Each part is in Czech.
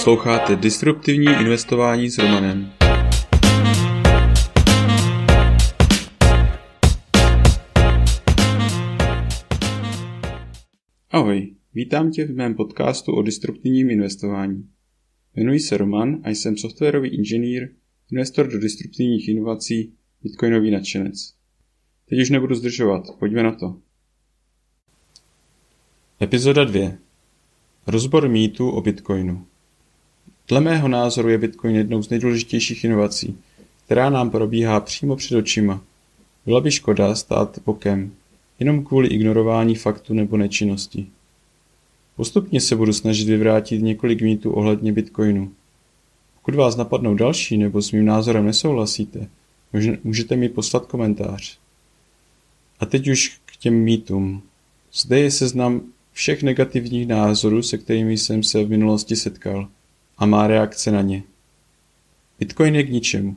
Posloucháte Disruptivní investování s Romanem. Ahoj, vítám tě v mém podcastu o disruptivním investování. Jmenuji se Roman a jsem softwarový inženýr, investor do disruptivních inovací, bitcoinový nadšenec. Teď už nebudu zdržovat, pojďme na to. Epizoda 2. Rozbor mýtů o Bitcoinu. Dle mého názoru je Bitcoin jednou z nejdůležitějších inovací, která nám probíhá přímo před očima. Byla by škoda stát bokem, jenom kvůli ignorování faktu nebo nečinnosti. Postupně se budu snažit vyvrátit několik mýtů ohledně Bitcoinu. Pokud vás napadnou další nebo s mým názorem nesouhlasíte, můžete mi poslat komentář. A teď už k těm mýtům. Zde je seznam všech negativních názorů, se kterými jsem se v minulosti setkal a má reakce na ně. Bitcoin je k ničemu.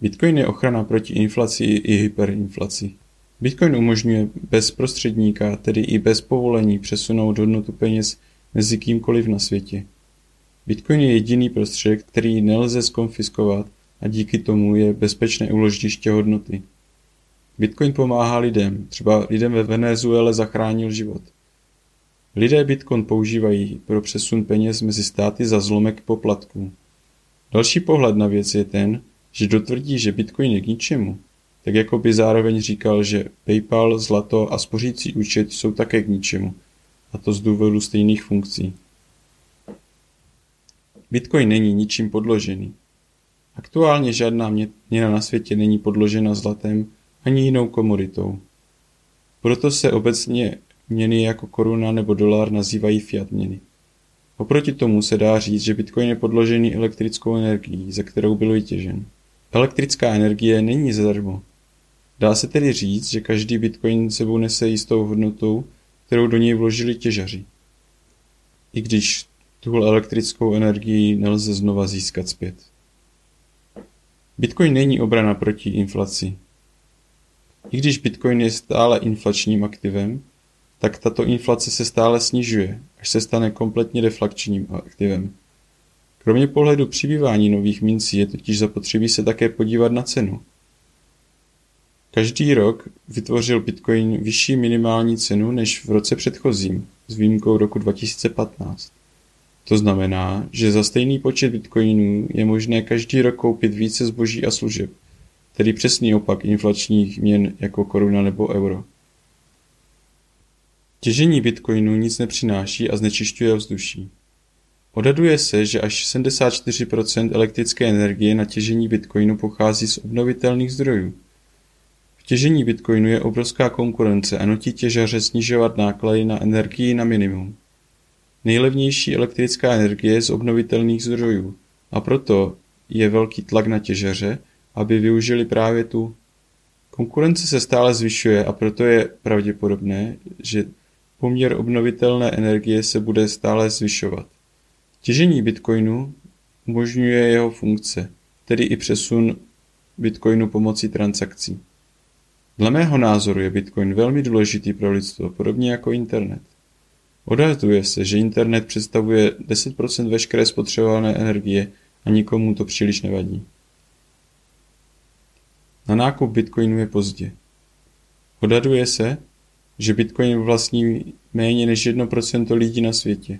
Bitcoin je ochrana proti inflaci i hyperinflaci. Bitcoin umožňuje bez prostředníka, tedy i bez povolení, přesunout hodnotu peněz mezi kýmkoliv na světě. Bitcoin je jediný prostředek, který nelze skonfiskovat a díky tomu je bezpečné uložiště hodnoty. Bitcoin pomáhá lidem, třeba lidem ve Venezuele zachránil život. Lidé Bitcoin používají pro přesun peněz mezi státy za zlomek poplatků. Další pohled na věc je ten, že dotvrdí, že Bitcoin je k ničemu, tak jako by zároveň říkal, že PayPal, zlato a spořící účet jsou také k ničemu, a to z důvodu stejných funkcí. Bitcoin není ničím podložený. Aktuálně žádná měna na světě není podložena zlatem ani jinou komoditou. Proto se obecně Měny jako koruna nebo dolar nazývají fiat měny. Oproti tomu se dá říct, že Bitcoin je podložený elektrickou energií, ze kterou byl vytěžen. Elektrická energie není zadarmo. Dá se tedy říct, že každý Bitcoin sebou nese jistou hodnotou, kterou do něj vložili těžaři. I když tuhle elektrickou energii nelze znova získat zpět. Bitcoin není obrana proti inflaci. I když Bitcoin je stále inflačním aktivem, tak tato inflace se stále snižuje, až se stane kompletně deflačním aktivem. Kromě pohledu přibývání nových mincí je totiž zapotřebí se také podívat na cenu. Každý rok vytvořil Bitcoin vyšší minimální cenu než v roce předchozím, s výjimkou roku 2015. To znamená, že za stejný počet bitcoinů je možné každý rok koupit více zboží a služeb, tedy přesný opak inflačních měn jako koruna nebo euro. Těžení bitcoinu nic nepřináší a znečišťuje ovzduší. Odhaduje se, že až 74% elektrické energie na těžení bitcoinu pochází z obnovitelných zdrojů. V těžení bitcoinu je obrovská konkurence a nutí těžaře snižovat náklady na energii na minimum. Nejlevnější elektrická energie je z obnovitelných zdrojů a proto je velký tlak na těžaře, aby využili právě tu. Konkurence se stále zvyšuje a proto je pravděpodobné, že Poměr obnovitelné energie se bude stále zvyšovat. Těžení bitcoinu umožňuje jeho funkce, tedy i přesun bitcoinu pomocí transakcí. Dle mého názoru je bitcoin velmi důležitý pro lidstvo, podobně jako internet. Odhaduje se, že internet představuje 10% veškeré spotřebované energie a nikomu to příliš nevadí. Na nákup bitcoinu je pozdě. Odhaduje se, že Bitcoin vlastní méně než 1% lidí na světě.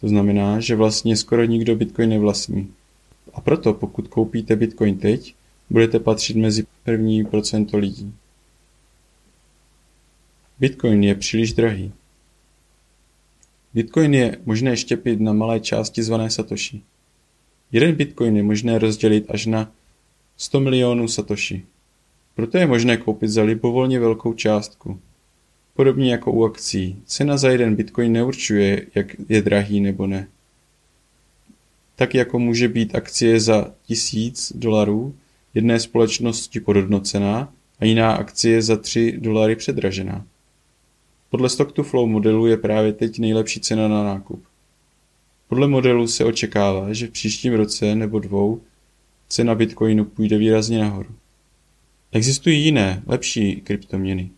To znamená, že vlastně skoro nikdo Bitcoin nevlastní. A proto, pokud koupíte Bitcoin teď, budete patřit mezi první procento lidí. Bitcoin je příliš drahý. Bitcoin je možné štěpit na malé části zvané Satoshi. Jeden Bitcoin je možné rozdělit až na 100 milionů Satoshi. Proto je možné koupit za libovolně velkou částku, Podobně jako u akcí, cena za jeden bitcoin neurčuje, jak je drahý nebo ne. Tak jako může být akcie za tisíc dolarů jedné společnosti podhodnocená a jiná akcie za 3 dolary předražená. Podle stock to flow modelu je právě teď nejlepší cena na nákup. Podle modelu se očekává, že v příštím roce nebo dvou cena bitcoinu půjde výrazně nahoru. Existují jiné, lepší kryptoměny.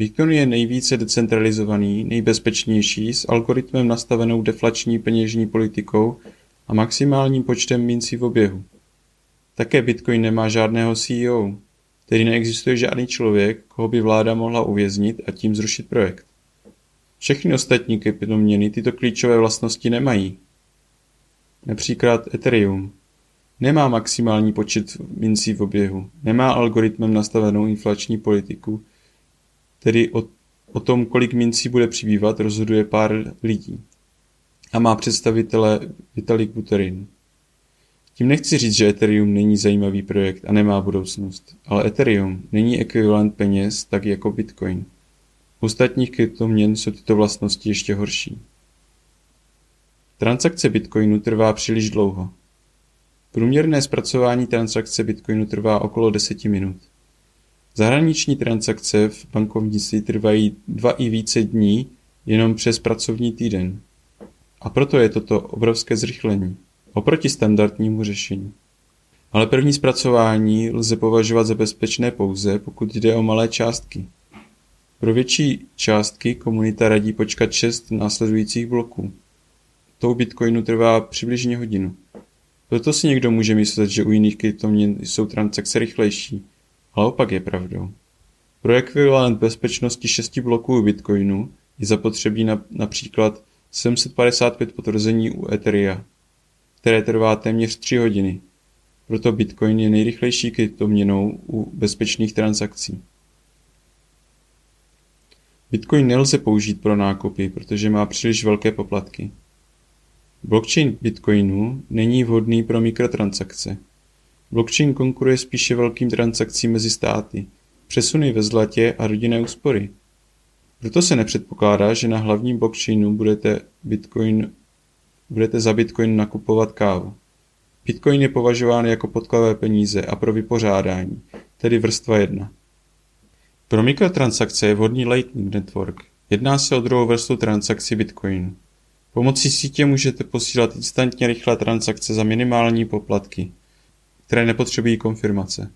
Bitcoin je nejvíce decentralizovaný, nejbezpečnější, s algoritmem nastavenou deflační peněžní politikou a maximálním počtem mincí v oběhu. Také Bitcoin nemá žádného CEO, tedy neexistuje žádný člověk, koho by vláda mohla uvěznit a tím zrušit projekt. Všechny ostatní kryptoměny tyto klíčové vlastnosti nemají. Například Ethereum. Nemá maximální počet mincí v oběhu, nemá algoritmem nastavenou inflační politiku, tedy o, o tom, kolik mincí bude přibývat, rozhoduje pár lidí. A má představitele Vitalik Buterin. Tím nechci říct, že Ethereum není zajímavý projekt a nemá budoucnost, ale Ethereum není ekvivalent peněz tak jako Bitcoin. U ostatních kryptoměn jsou tyto vlastnosti ještě horší. Transakce Bitcoinu trvá příliš dlouho. Průměrné zpracování transakce Bitcoinu trvá okolo 10 minut. Zahraniční transakce v bankovnictví trvají dva i více dní jenom přes pracovní týden. A proto je toto obrovské zrychlení oproti standardnímu řešení. Ale první zpracování lze považovat za bezpečné pouze, pokud jde o malé částky. Pro větší částky komunita radí počkat 6 následujících bloků. To u Bitcoinu trvá přibližně hodinu. Proto si někdo může myslet, že u jiných kryptoměn jsou transakce rychlejší, ale opak je pravdou. Pro ekvivalent bezpečnosti 6 bloků Bitcoinu je zapotřebí na, například 755 potvrzení u Etherea, které trvá téměř 3 hodiny. Proto Bitcoin je nejrychlejší kryptoměnou u bezpečných transakcí. Bitcoin nelze použít pro nákupy, protože má příliš velké poplatky. Blockchain Bitcoinu není vhodný pro mikrotransakce. Blockchain konkuruje spíše velkým transakcím mezi státy, přesuny ve zlatě a rodinné úspory. Proto se nepředpokládá, že na hlavním blockchainu budete, Bitcoin, budete za Bitcoin nakupovat kávu. Bitcoin je považován jako podkladové peníze a pro vypořádání, tedy vrstva 1. Pro mikrotransakce je vhodný Lightning Network. Jedná se o druhou vrstvu transakcí Bitcoinu. Pomocí sítě můžete posílat instantně rychlé transakce za minimální poplatky, které nepotřebují konfirmace.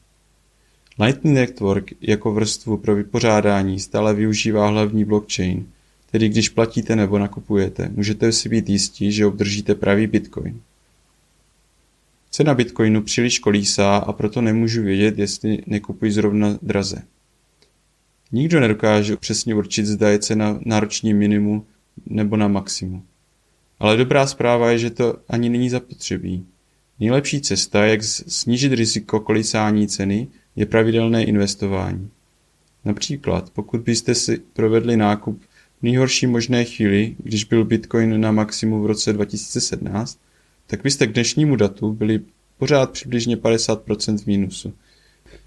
Lightning Network jako vrstvu pro vypořádání stále využívá hlavní blockchain, tedy když platíte nebo nakupujete, můžete si být jistí, že obdržíte pravý bitcoin. Cena bitcoinu příliš kolísá a proto nemůžu vědět, jestli nekupuji zrovna draze. Nikdo nedokáže přesně určit, zda je cena na roční minimu nebo na maximum. Ale dobrá zpráva je, že to ani není zapotřebí. Nejlepší cesta, jak snížit riziko kolísání ceny, je pravidelné investování. Například, pokud byste si provedli nákup v nejhorší možné chvíli, když byl Bitcoin na maximu v roce 2017, tak byste k dnešnímu datu byli pořád přibližně 50% v mínusu.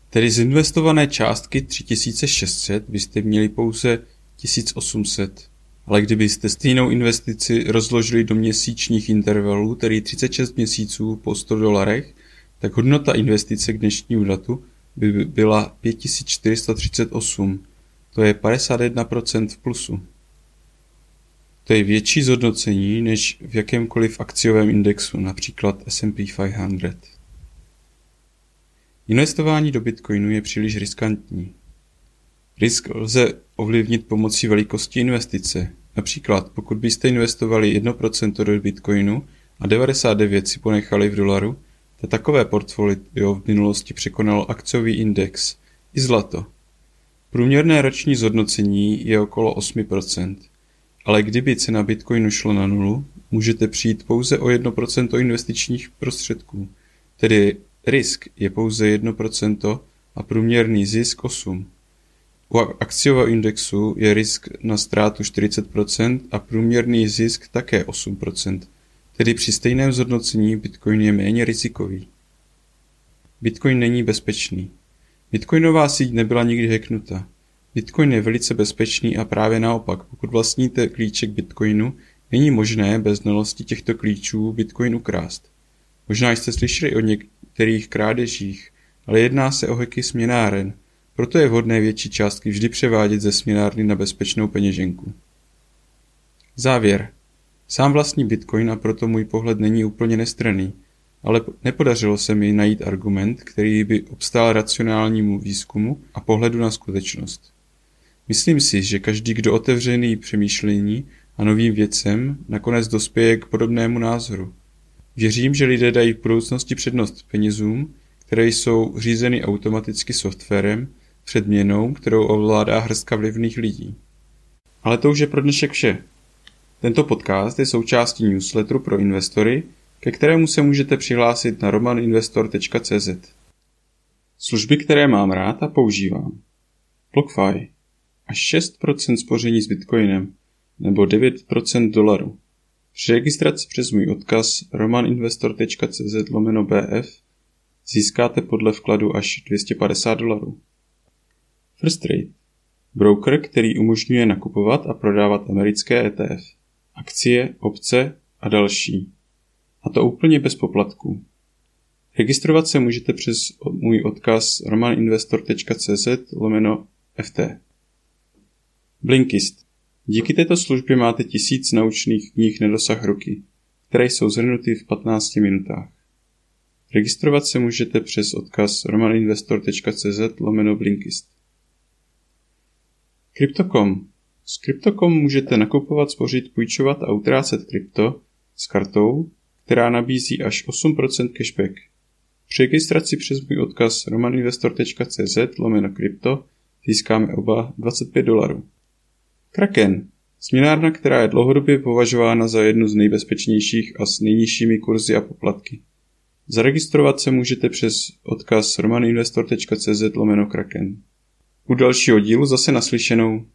Tedy z investované částky 3600 byste měli pouze 1800. Ale kdybyste stejnou investici rozložili do měsíčních intervalů, tedy 36 měsíců po 100 dolarech, tak hodnota investice k dnešnímu datu by byla 5438. To je 51% v plusu. To je větší zhodnocení než v jakémkoliv akciovém indexu, například S&P 500. Investování do Bitcoinu je příliš riskantní. Risk lze ovlivnit pomocí velikosti investice. Například, pokud byste investovali 1% do Bitcoinu a 99% si ponechali v dolaru, tak takové portfolio v minulosti překonalo akciový index i zlato. Průměrné roční zhodnocení je okolo 8%, ale kdyby cena Bitcoinu šlo na nulu, můžete přijít pouze o 1% investičních prostředků, tedy risk je pouze 1% a průměrný zisk 8%. U akciového indexu je risk na ztrátu 40% a průměrný zisk také 8%, tedy při stejném zhodnocení Bitcoin je méně rizikový. Bitcoin není bezpečný. Bitcoinová síť nebyla nikdy hacknuta. Bitcoin je velice bezpečný a právě naopak, pokud vlastníte klíček Bitcoinu, není možné bez znalosti těchto klíčů Bitcoin ukrást. Možná jste slyšeli o některých krádežích, ale jedná se o hacky směnáren – proto je vhodné větší částky vždy převádět ze směnárny na bezpečnou peněženku. Závěr. Sám vlastní Bitcoin a proto můj pohled není úplně nestranný, ale nepodařilo se mi najít argument, který by obstál racionálnímu výzkumu a pohledu na skutečnost. Myslím si, že každý, kdo otevřený přemýšlení a novým věcem, nakonec dospěje k podobnému názoru. Věřím, že lidé dají v budoucnosti přednost penězům, které jsou řízeny automaticky softwarem, před měnou, kterou ovládá hrstka vlivných lidí. Ale to už je pro dnešek vše. Tento podcast je součástí newsletteru pro investory, ke kterému se můžete přihlásit na romaninvestor.cz. Služby, které mám rád a používám. BlockFi. Až 6% spoření s Bitcoinem nebo 9% dolaru. Při registraci přes můj odkaz romaninvestor.cz lomeno BF získáte podle vkladu až 250 dolarů. First Trade. Broker, který umožňuje nakupovat a prodávat americké ETF, akcie, opce a další. A to úplně bez poplatků. Registrovat se můžete přes můj odkaz romaninvestor.cz lomeno FT. Blinkist. Díky této službě máte tisíc naučných knih na dosah ruky, které jsou zhrnuty v 15 minutách. Registrovat se můžete přes odkaz romaninvestor.cz lomeno Blinkist. Crypto.com S Crypto.com můžete nakupovat, spořit, půjčovat a utrácet krypto s kartou, která nabízí až 8% cashback. Při registraci přes můj odkaz romaninvestor.cz lomeno krypto získáme oba 25 dolarů. Kraken. Směnárna, která je dlouhodobě považována za jednu z nejbezpečnějších a s nejnižšími kurzy a poplatky. Zaregistrovat se můžete přes odkaz romaninvestor.cz lomeno Kraken. U dalšího dílu zase naslyšenou.